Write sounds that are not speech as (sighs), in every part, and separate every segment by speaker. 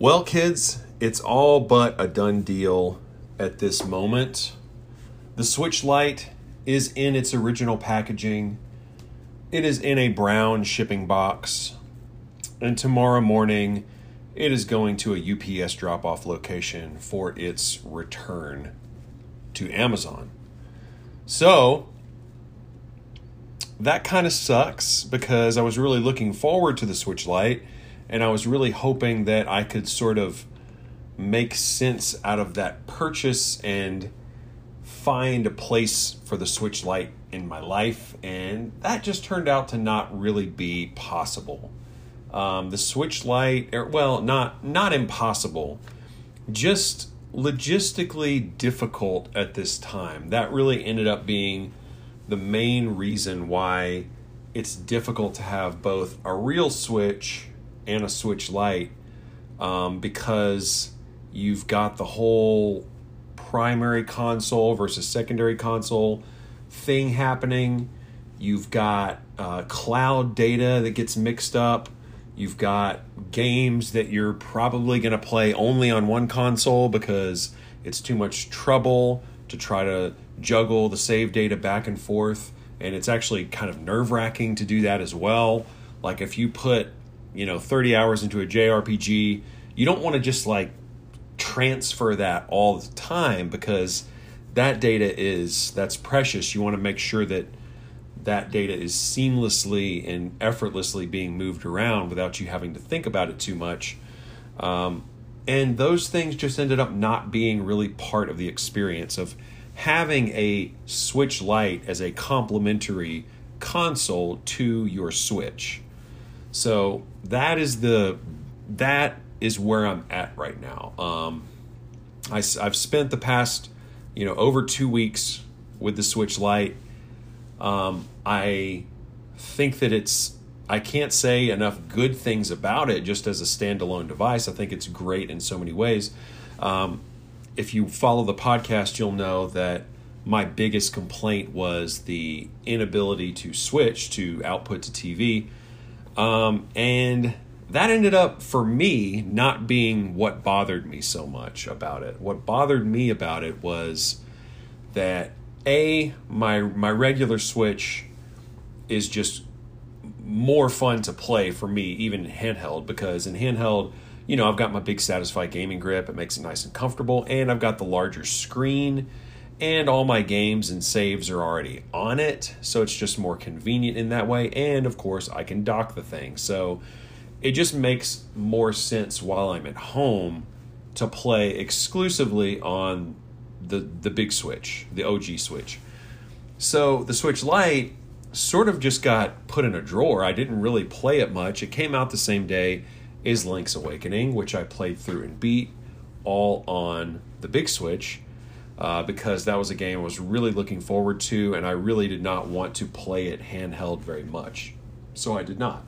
Speaker 1: Well, kids, it's all but a done deal at this moment. The Switch Lite is in its original packaging. It is in a brown shipping box. And tomorrow morning, it is going to a UPS drop off location for its return to Amazon. So, that kind of sucks because I was really looking forward to the Switch Lite and I was really hoping that I could sort of make sense out of that purchase and find a place for the Switch Lite in my life, and that just turned out to not really be possible. Um, the Switch Lite, er, well, not not impossible, just logistically difficult at this time. That really ended up being the main reason why it's difficult to have both a real Switch and a Switch Lite um, because you've got the whole primary console versus secondary console thing happening. You've got uh, cloud data that gets mixed up. You've got games that you're probably going to play only on one console because it's too much trouble to try to juggle the save data back and forth. And it's actually kind of nerve wracking to do that as well. Like if you put you know 30 hours into a JRPG, you don't want to just like transfer that all the time because that data is that's precious. You want to make sure that that data is seamlessly and effortlessly being moved around without you having to think about it too much. Um, and those things just ended up not being really part of the experience of having a Switch Lite as a complementary console to your Switch. So that is the that is where I'm at right now. Um, I, I've spent the past you know over two weeks with the Switch Lite. Um, I think that it's I can't say enough good things about it just as a standalone device. I think it's great in so many ways. Um, if you follow the podcast, you'll know that my biggest complaint was the inability to switch to output to TV. Um, and that ended up for me not being what bothered me so much about it. What bothered me about it was that a my my regular Switch is just more fun to play for me even in handheld because in handheld you know I've got my big Satisfye gaming grip it makes it nice and comfortable and I've got the larger screen and all my games and saves are already on it so it's just more convenient in that way. And of course i can dock the thing. So it just makes more sense while i'm at home to play exclusively on the the big switch the og switch. So the switch lite sort of just got put in a drawer. I didn't really play it much. It came out the same day as link's awakening which i played through and beat all on the big switch uh, because that was a game I was really looking forward to, and I really did not want to play it handheld very much. So I did not.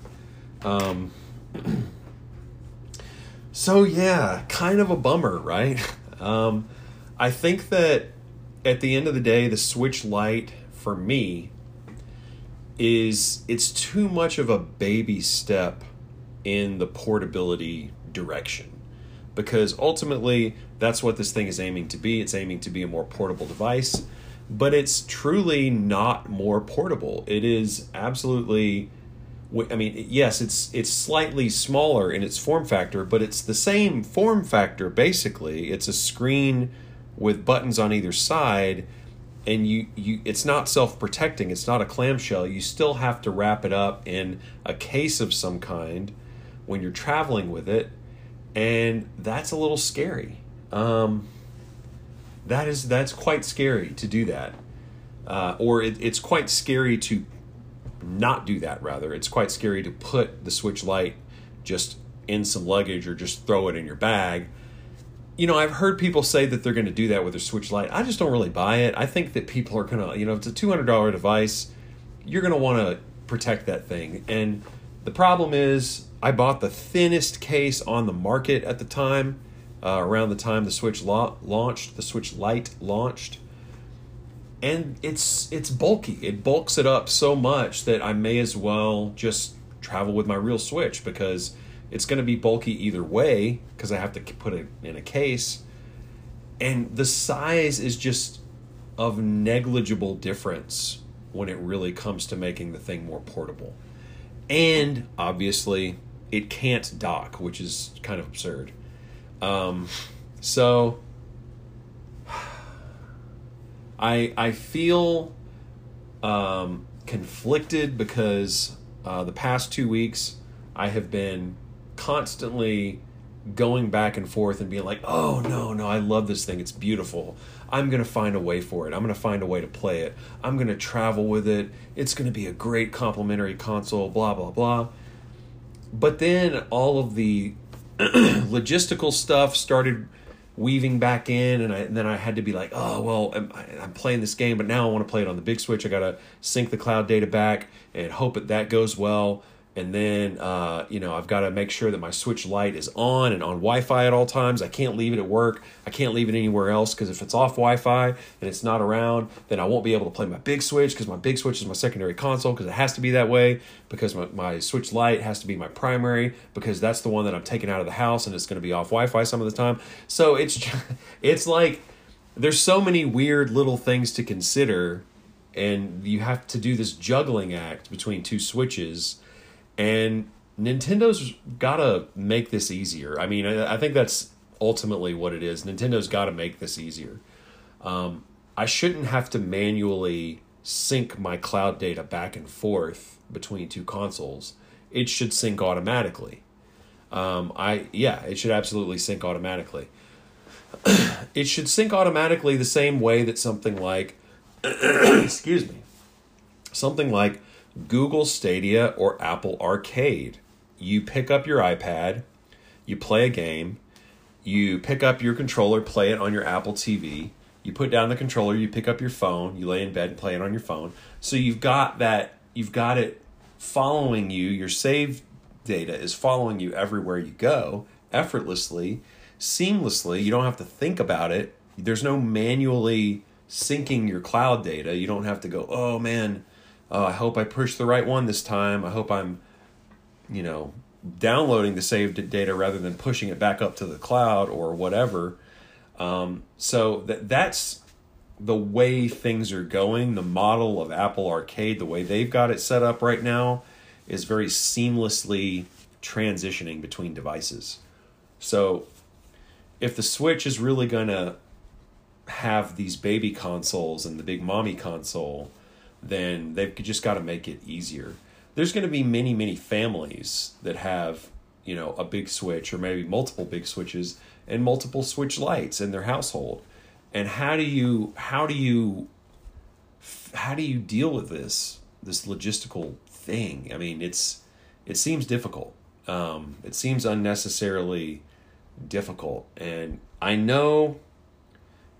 Speaker 1: Um, (clears throat) so, yeah, kind of a bummer, right? (laughs) Um, I think that at the end of the day, the Switch Lite for me is it's too much of a baby step in the portability direction because ultimately that's what this thing is aiming to be. It's aiming to be a more portable device, but it's truly not more portable. It is absolutely I mean, yes, it's it's slightly smaller in its form factor, but it's the same form factor basically. It's a screen with buttons on either side and you, you it's not self-protecting it's not a clamshell you still have to wrap it up in a case of some kind when you're traveling with it and that's a little scary. Um, that is that's quite scary to do that, uh, or it, it's quite scary to not do that. Rather, it's quite scary to put the Switch Lite just in some luggage or just throw it in your bag. You know, I've heard people say that they're going to do that with their Switch Lite. I just don't really buy it. I think that people are going to, you know, it's a two hundred dollar device, you're going to want to protect that thing. And the problem is, I bought the thinnest case on the market at the time, uh, around the time the Switch la- launched, the Switch Lite launched, and it's it's bulky. It bulks it up so much that I may as well just travel with my real Switch because It's going to be bulky either way because I have to put it in a case. And the size is just of negligible difference when it really comes to making the thing more portable. And obviously, it can't dock, which is kind of absurd. Um, so (sighs) I I feel um, conflicted because uh, the past two weeks I have been constantly going back and forth and being like, oh no, no, I love this thing. It's beautiful. I'm going to find a way for it. I'm going to find a way to play it. I'm going to travel with it. It's going to be a great complementary console, blah, blah, blah. But then all of the (clears throat) logistical stuff started weaving back in and, I, and then I had to be like, oh well, I'm, I'm, playing this game, but now I want to play it on the big switch. I gotta sync the cloud data back and hope that that goes well and then uh, you know I've got to make sure that my Switch Lite is on and on Wi-Fi at all times. I can't leave it at work. I can't leave it anywhere else because if it's off Wi-Fi and it's not around, then I won't be able to play my big switch because my big switch is my secondary console because it has to be that way because my, my Switch Lite has to be my primary because that's the one that I'm taking out of the house and it's going to be off Wi-Fi some of the time. So it's (laughs) it's like there's so many weird little things to consider and you have to do this juggling act between two switches and Nintendo's got to make this easier. I mean, I, think that's ultimately what it is. Nintendo's got to make this easier. Um, I shouldn't have to manually sync my cloud data back and forth between two consoles. It should sync automatically. Um, I yeah, it should absolutely sync automatically. (clears throat) it should sync automatically the same way that something like (clears throat) excuse me, something like Google Stadia or Apple Arcade. You pick up your iPad, you play a game, you pick up your controller, play it on your Apple TV, you put down the controller, you pick up your phone, you lay in bed and play it on your phone. So you've got that, you've got it following you, your save data is following you everywhere you go effortlessly, seamlessly. You don't have to think about it. There's no manually syncing your cloud data. You don't have to go, oh man, oh, I hope I pushed the right one this time. I hope I'm, you know, downloading the saved data rather than pushing it back up to the cloud or whatever. Um, so that that's the way things are going. The model of Apple Arcade, the way they've got it set up right now, is very seamlessly transitioning between devices. So if the Switch is really going to have these baby consoles and the big mommy console then they've just got to make it easier. There's going to be many, many families that have, you know, a big switch or maybe multiple big switches and multiple Switch Lites in their household. And how do you how do you how do you deal with this this logistical thing? I mean, it's it seems difficult. Um, it seems unnecessarily difficult, and I know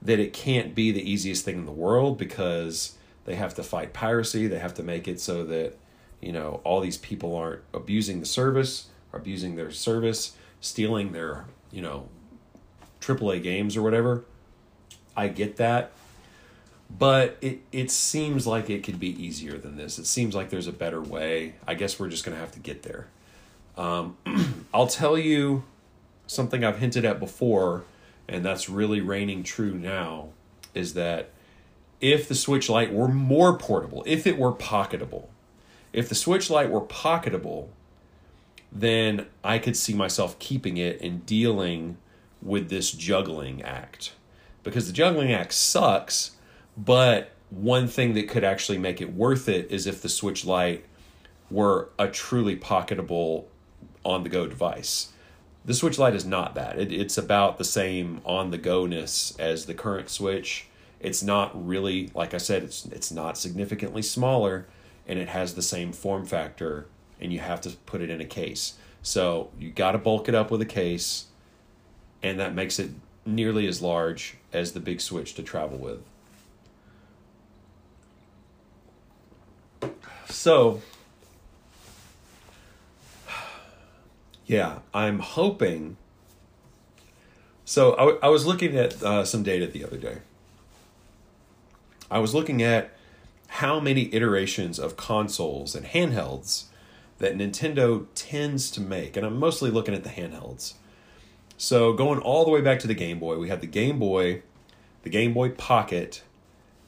Speaker 1: that it can't be the easiest thing in the world because they have to fight piracy. They have to make it so that you know all these people aren't abusing the service, abusing their service, stealing their you know AAA games or whatever. I get that, but it it seems like it could be easier than this. It seems like there's a better way. I guess we're just gonna have to get there. Um, (clears throat) I'll tell you something I've hinted at before, and that's really reigning true now. Is that if the Switch Lite were more portable, if it were pocketable. If the Switch Lite were pocketable, then I could see myself keeping it and dealing with this juggling act. Because the juggling act sucks, but one thing that could actually make it worth it is if the Switch Lite were a truly pocketable on the go device. The Switch Lite is not that. It, it's about the same on the go ness as the current Switch it's not really, like I said, it's it's not significantly smaller, and it has the same form factor, and you have to put it in a case. So you got to bulk it up with a case, and that makes it nearly as large as the big switch to travel with. So, yeah, I'm hoping. So I, I was looking at uh, some data the other day I was looking at how many iterations of consoles and handhelds that Nintendo tends to make, and I'm mostly looking at the handhelds. So going all the way back to the Game Boy, we had the Game Boy, the Game Boy Pocket,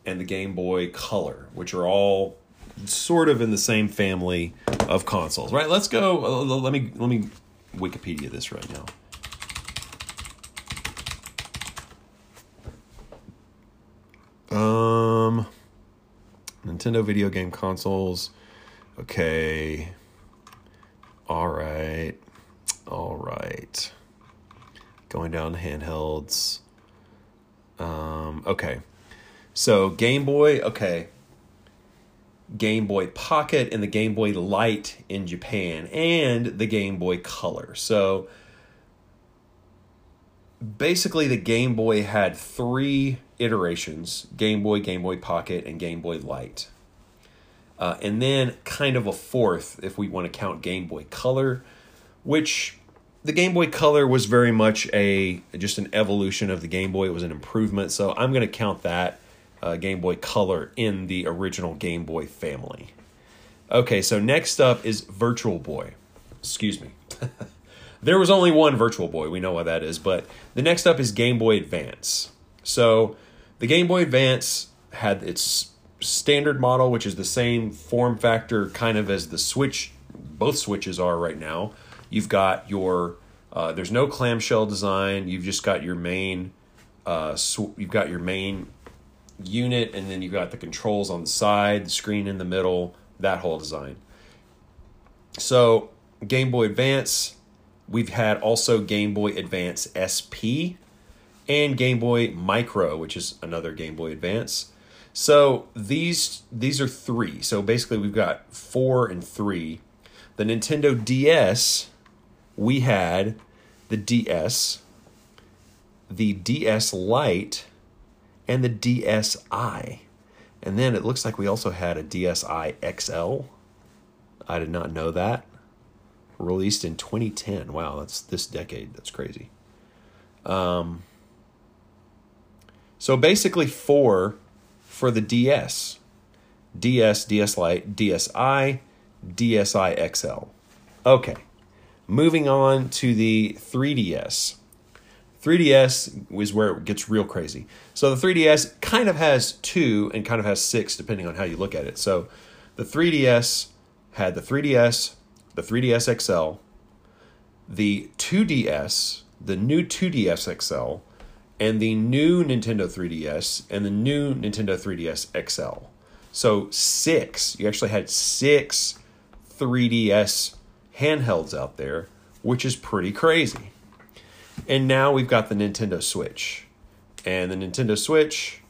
Speaker 1: and the Game Boy Color, which are all sort of in the same family of consoles. Right? Let's go. Uh, let me let me Wikipedia this right now. Um, Nintendo video game consoles. Okay. All right. All right. Going down to handhelds. Um, okay. So Game Boy, okay. Game Boy Pocket and the Game Boy Light in Japan and the Game Boy Color. So basically the Game Boy had three iterations, Game Boy, Game Boy Pocket and Game Boy Light. Uh, and then kind of a fourth if we want to count Game Boy Color, which the Game Boy Color was very much a just an evolution of the Game Boy. It was an improvement, so I'm going to count that uh, Game Boy Color in the original Game Boy family. Okay, so next up is Virtual Boy. Excuse me. (laughs) there was only one Virtual Boy. We know what that is, but the next up is Game Boy Advance. So the Game Boy Advance had its standard model, which is the same form factor kind of as the Switch, both Switches are right now. You've got your, uh, there's no clamshell design. You've just got your main, uh, sw- you've got your main unit, and then you've got the controls on the side, the screen in the middle, that whole design. So Game Boy Advance, we've had also Game Boy Advance SP and Game Boy Micro, which is another Game Boy Advance. So these these are three. So basically, we've got four and three. The Nintendo DS, we had the DS, the DS Lite, and the DSi. And then it looks like we also had a DSi XL. I did not know that. Released in 2010. Wow, that's this decade. That's crazy. Um, so basically, four for the DS. DS, DS Lite, DSi, DSi XL. Okay, moving on to the 3DS. 3DS is where it gets real crazy. So the 3DS kind of has two and kind of has six, depending on how you look at it. So the 3DS had the 3DS, the 3DS XL, the 2DS, the new 2DS XL, and the new Nintendo 3DS and the new Nintendo 3DS XL. So six, you actually had six 3DS handhelds out there, which is pretty crazy. And now we've got the Nintendo Switch. And the Nintendo Switch,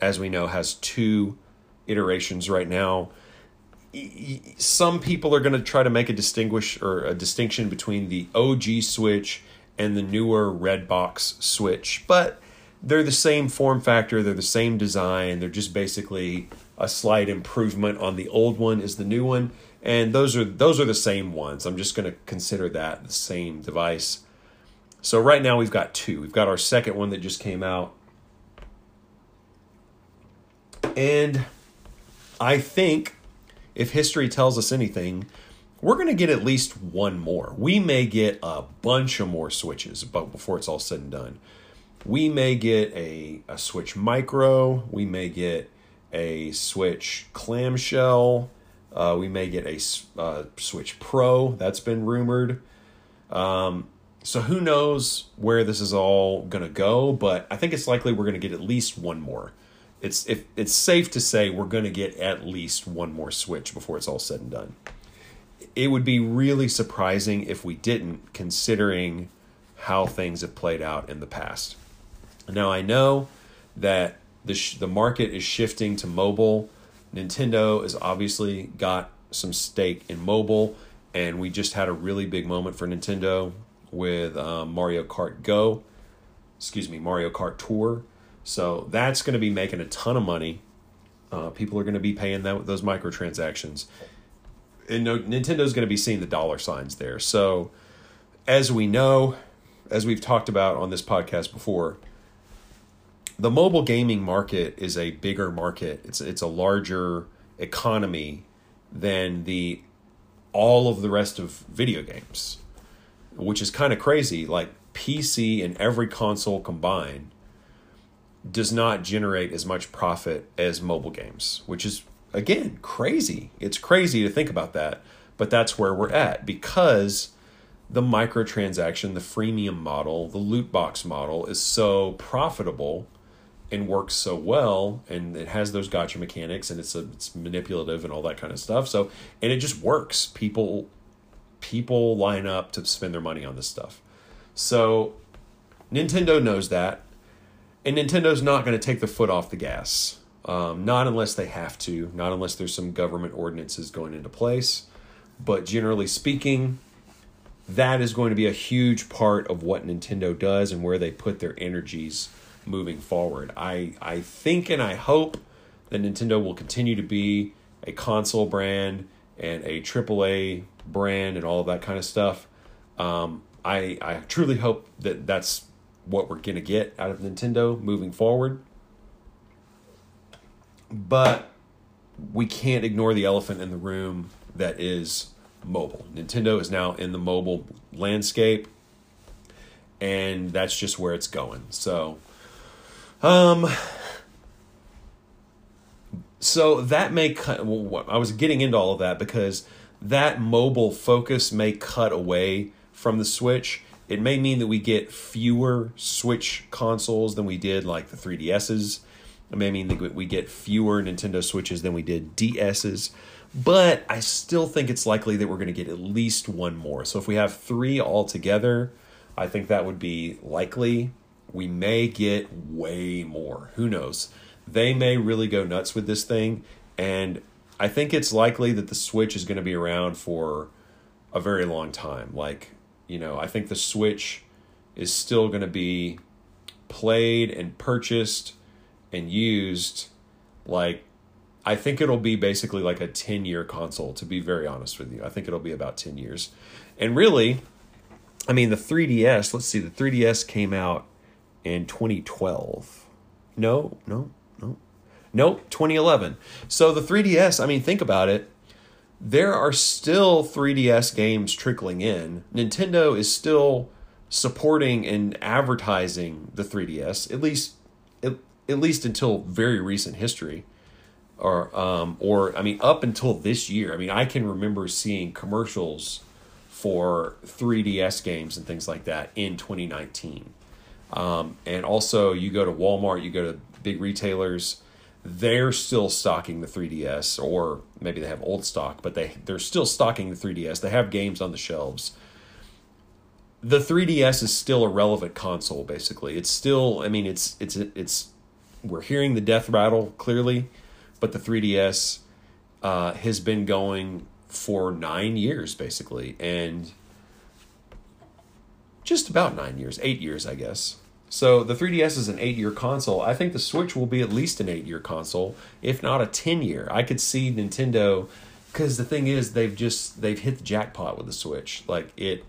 Speaker 1: as we know, has two iterations right now. Some people are going to try to make a distinguish or a distinction between the OG Switch and the newer Redbox Switch, but they're the same form factor, they're the same design, they're just basically a slight improvement on the old one is the new one, and those are those are the same ones. I'm just going to consider that the same device. So right now we've got two. We've got our second one that just came out. And I think if history tells us anything, we're going to get at least one more. We may get a bunch of more switches, but before it's all said and done, we may get a, a switch micro. We may get a switch clamshell. Uh, we may get a uh, switch pro. That's been rumored. Um, so who knows where this is all going to go? But I think it's likely we're going to get at least one more. It's if it's safe to say we're going to get at least one more switch before it's all said and done it would be really surprising if we didn't, considering how things have played out in the past. Now, I know that the, sh- the market is shifting to mobile. Nintendo has obviously got some stake in mobile, and we just had a really big moment for Nintendo with um, Mario Kart Go, excuse me, Mario Kart Tour. So that's going to be making a ton of money. Uh, people are going to be paying that, those microtransactions and Nintendo's going to be seeing the dollar signs there. So, as we know, as we've talked about on this podcast before, the mobile gaming market is a bigger market. It's it's a larger economy than the all of the rest of video games, which is kind of crazy. Like PC and every console combined does not generate as much profit as mobile games, which is again crazy. It's crazy to think about that, but that's where we're at because the microtransaction, the freemium model, the loot box model is so profitable and works so well and it has those gotcha mechanics and it's a, it's manipulative and all that kind of stuff. So and it just works. People people line up to spend their money on this stuff. So Nintendo knows that and Nintendo's not going to take the foot off the gas. Um, not unless they have to, not unless there's some government ordinances going into place. But generally speaking, that is going to be a huge part of what Nintendo does and where they put their energies moving forward. I, I think and I hope that Nintendo will continue to be a console brand and a AAA brand and all that kind of stuff. Um, I, I truly hope that that's what we're going to get out of Nintendo moving forward. But we can't ignore the elephant in the room that is mobile. Nintendo is now in the mobile landscape, and that's just where it's going. So, um, so that may cut. Well, I was getting into all of that because that mobile focus may cut away from the Switch. It may mean that we get fewer Switch consoles than we did, like the 3DSs. May mean that we get fewer Nintendo Switches than we did DSs. But I still think it's likely that we're going to get at least one more. So if we have three altogether, I think that would be likely. We may get way more. Who knows? They may really go nuts with this thing. And I think it's likely that the Switch is going to be around for a very long time. Like, you know, I think the Switch is still going to be played and purchased and used like I think it'll be basically like a 10 year console, to be very honest with you. I think it'll be about 10 years. And really, I mean, the 3DS, let's see, the 3DS came out in 2012. No, no, no. Nope, 2011. So the 3DS, I mean, think about it. There are still 3DS games trickling in. Nintendo is still supporting and advertising the 3DS, at least at, least until very recent history or um, or I mean up until this year. I mean, I can remember seeing commercials for 3DS games and things like that in 2019. Um, and also, you go to Walmart, you go to big retailers, they're still stocking the 3DS, or maybe they have old stock, but they they're still stocking the 3DS. They have games on the shelves. The 3DS is still a relevant console. Basically, it's still. I mean, it's it's it's. We're hearing the death rattle clearly but the 3DS uh, has been going for nine years basically, and just about nine years, eight years, I guess. So the 3DS is an eight-year console. I think the Switch will be at least an eight-year console, if not a ten-year. I could see Nintendo, because the thing is, they've just they've hit the jackpot with the Switch. Like it,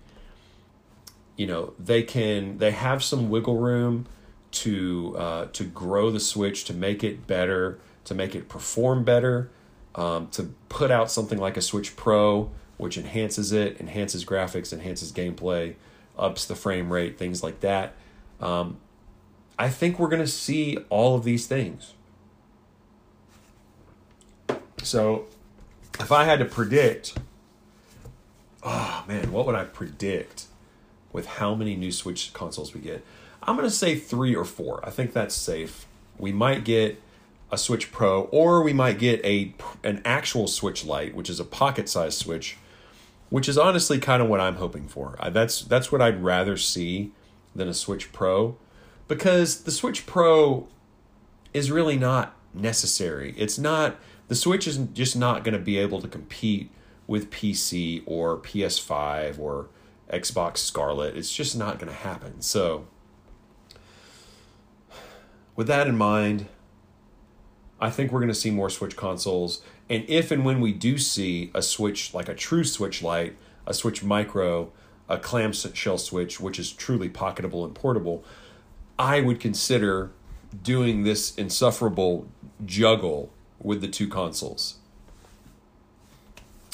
Speaker 1: you know, they can they have some wiggle room to uh, to grow the Switch to make it better to make it perform better, um, to put out something like a Switch Pro, which enhances it, enhances graphics, enhances gameplay, ups the frame rate, things like that. Um, I think we're going to see all of these things. So, if I had to predict, oh man, what would I predict with how many new Switch consoles we get? I'm going to say three or four. I think that's safe. We might get a Switch Pro, or we might get a an actual Switch Lite, which is a pocket size Switch, which is honestly kind of what I'm hoping for. That's that's what I'd rather see than a Switch Pro, because the Switch Pro is really not necessary. It's not the Switch is just not going to be able to compete with PC or PS5 or Xbox Scarlett. It's just not going to happen. So, with that in mind, I think we're going to see more Switch consoles. And if and when we do see a Switch, like a true Switch Lite, a Switch Micro, a clamshell Switch, which is truly pocketable and portable, I would consider doing this insufferable juggle with the two consoles.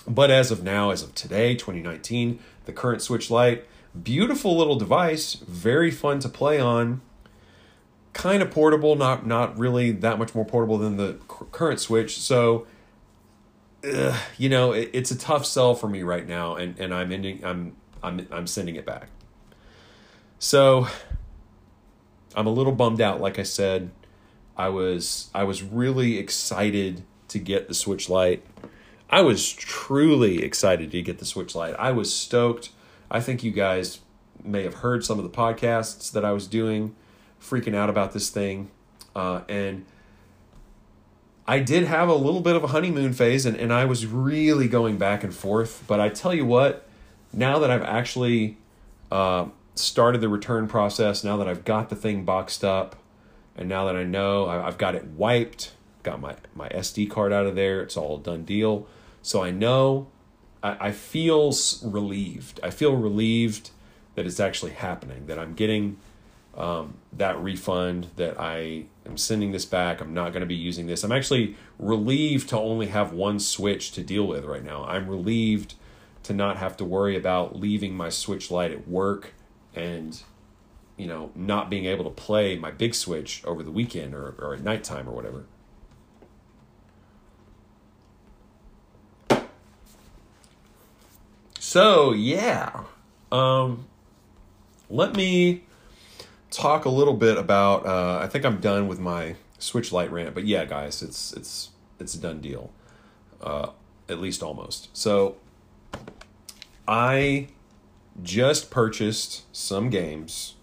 Speaker 1: But as of now, as of today, 2019, the current Switch Lite, beautiful little device, very fun to play on. Kind of portable, not not really that much more portable than the current Switch. So, you know, it, it's a tough sell for me right now, and and I'm ending, I'm I'm I'm sending it back. So, I'm a little bummed out. Like I said, I was I was really excited to get the Switch Lite. I was truly excited to get the Switch Lite. I was stoked. I think you guys may have heard some of the podcasts that I was doing, freaking out about this thing. Uh, and I did have a little bit of a honeymoon phase, and, and I was really going back and forth. But I tell you what, now that I've actually uh, started the return process, now that I've got the thing boxed up, and now that I know I've got it wiped, got my, my SD card out of there, it's all done deal. So I know I, I feel relieved. I feel relieved that it's actually happening, that I'm getting um, that refund, that I am sending this back. I'm not going to be using this. I'm actually relieved to only have one Switch to deal with right now. I'm relieved to not have to worry about leaving my Switch Lite at work and you know not being able to play my big Switch over the weekend or, or at nighttime or whatever. So yeah, um, let me talk a little bit about. Uh, I think I'm done with my Switch Lite rant, but yeah, guys, it's it's it's a done deal, uh, at least almost. So I just purchased some games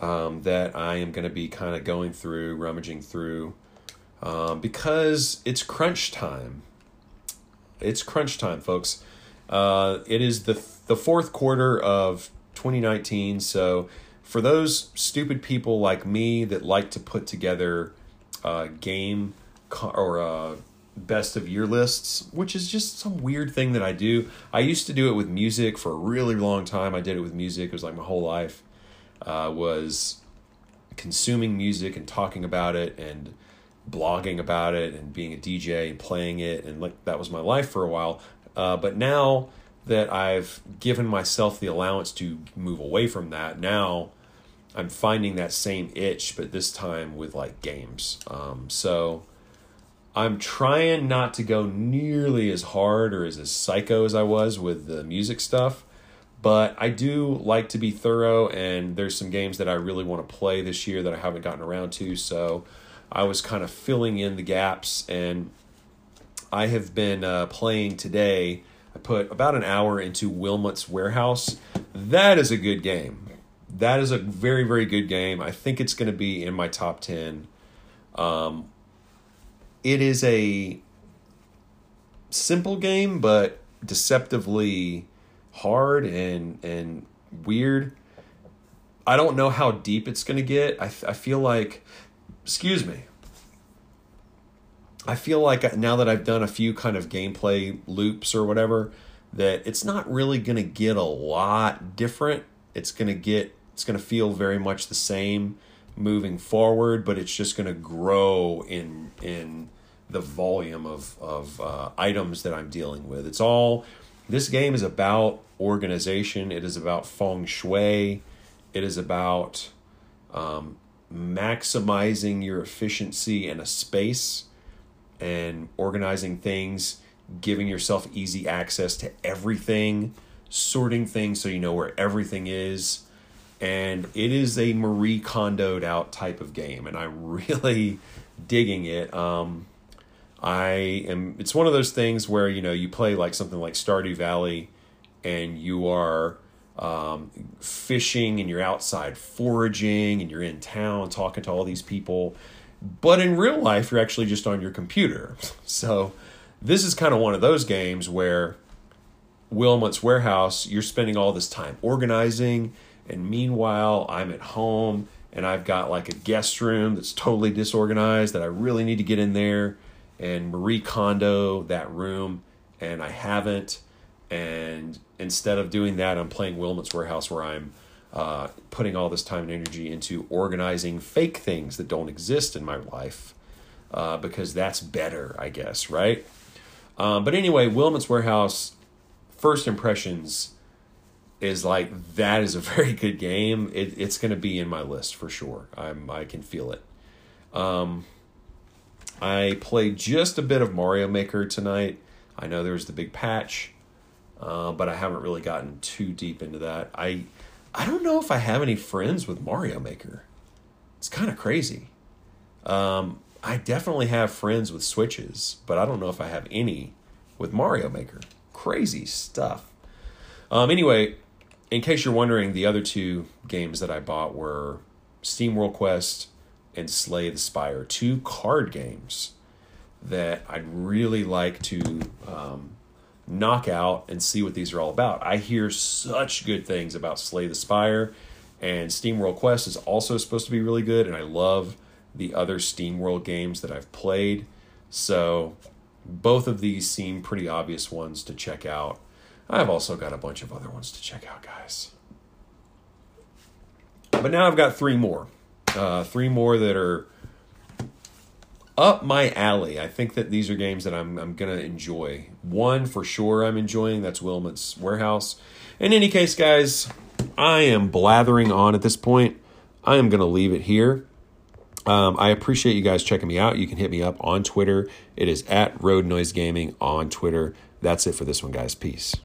Speaker 1: um, that I am going to be kind of going through, rummaging through, um, because it's crunch time. It's crunch time, folks. Uh, it is the the fourth quarter of 2019. So for those stupid people like me that like to put together uh, game or uh, best of year lists, which is just some weird thing that I do. I used to do it with music for a really long time. I did it with music. It was like my whole life uh, was consuming music and talking about it and blogging about it and being a DJ and playing it and like that was my life for a while. Uh, but now that I've given myself the allowance to move away from that, now I'm finding that same itch, but this time with like games. Um, so I'm trying not to go nearly as hard or as, as psycho as I was with the music stuff, but I do like to be thorough, and there's some games that I really want to play this year that I haven't gotten around to. So I was kind of filling in the gaps, and I have been uh, playing today. I put about an hour into Wilmot's Warehouse. That is a good game. That is a very, very good game. I think it's going to be in my top 10. Um, it is a simple game, but deceptively hard and and weird. I don't know how deep it's going to get. I, I feel like, excuse me, I feel like now that I've done a few kind of gameplay loops or whatever, that it's not really going to get a lot different. It's going to get, it's going to feel very much the same moving forward, but it's just going to grow in in the volume of of uh, items that I'm dealing with. It's all. This game is about organization. It is about feng shui. It is about um, maximizing your efficiency in a space and organizing things, giving yourself easy access to everything, sorting things so you know where everything is. And it is a Marie Kondoed out type of game, and I'm really digging it. Um, I am. It's one of those things where you know you play like something like Stardew Valley, and you are um, fishing and you're outside foraging and you're in town talking to all these people but in real life, you're actually just on your computer. (laughs) So this is kind of one of those games where Wilmot's Warehouse, you're spending all this time organizing, and meanwhile, I'm at home and I've got like a guest room that's totally disorganized that I really need to get in there and Marie Kondo that room, and I haven't. And instead of doing that, I'm playing Wilmot's Warehouse where I'm uh, putting all this time and energy into organizing fake things that don't exist in my life uh, because that's better, I guess, right? Um, but anyway, Wilmot's Warehouse, first impressions is like that is a (laughs) very good game. It, it's going to be in my list for sure. I'm I can feel it. Um, I played just a bit of Mario Maker tonight. I know there was the big patch, uh, but I haven't really gotten too deep into that. I I don't know if I have any friends with Mario Maker. It's kind of crazy. Um, I definitely have friends with Switches, but I don't know if I have any with Mario Maker. Crazy stuff. Um, anyway, in case you're wondering, the other two games that I bought were SteamWorld Quest and Slay the Spire, two card games that I'd really like to um, knock out and see what these are all about. I hear such good things about Slay the Spire, and SteamWorld Quest is also supposed to be really good, and I love the other SteamWorld games that I've played. So both of these seem pretty obvious ones to check out. I've also got a bunch of other ones to check out, guys. But now I've got three more. Uh, three more that are up my alley. I think that these are games that I'm, I'm going to enjoy. One for sure I'm enjoying. That's Wilmot's Warehouse. In any case, guys, I am blathering on at this point. I am going to leave it here. Um, I appreciate you guys checking me out. You can hit me up on Twitter. It is at Road Noise Gaming on Twitter. That's it for this one, guys. Peace.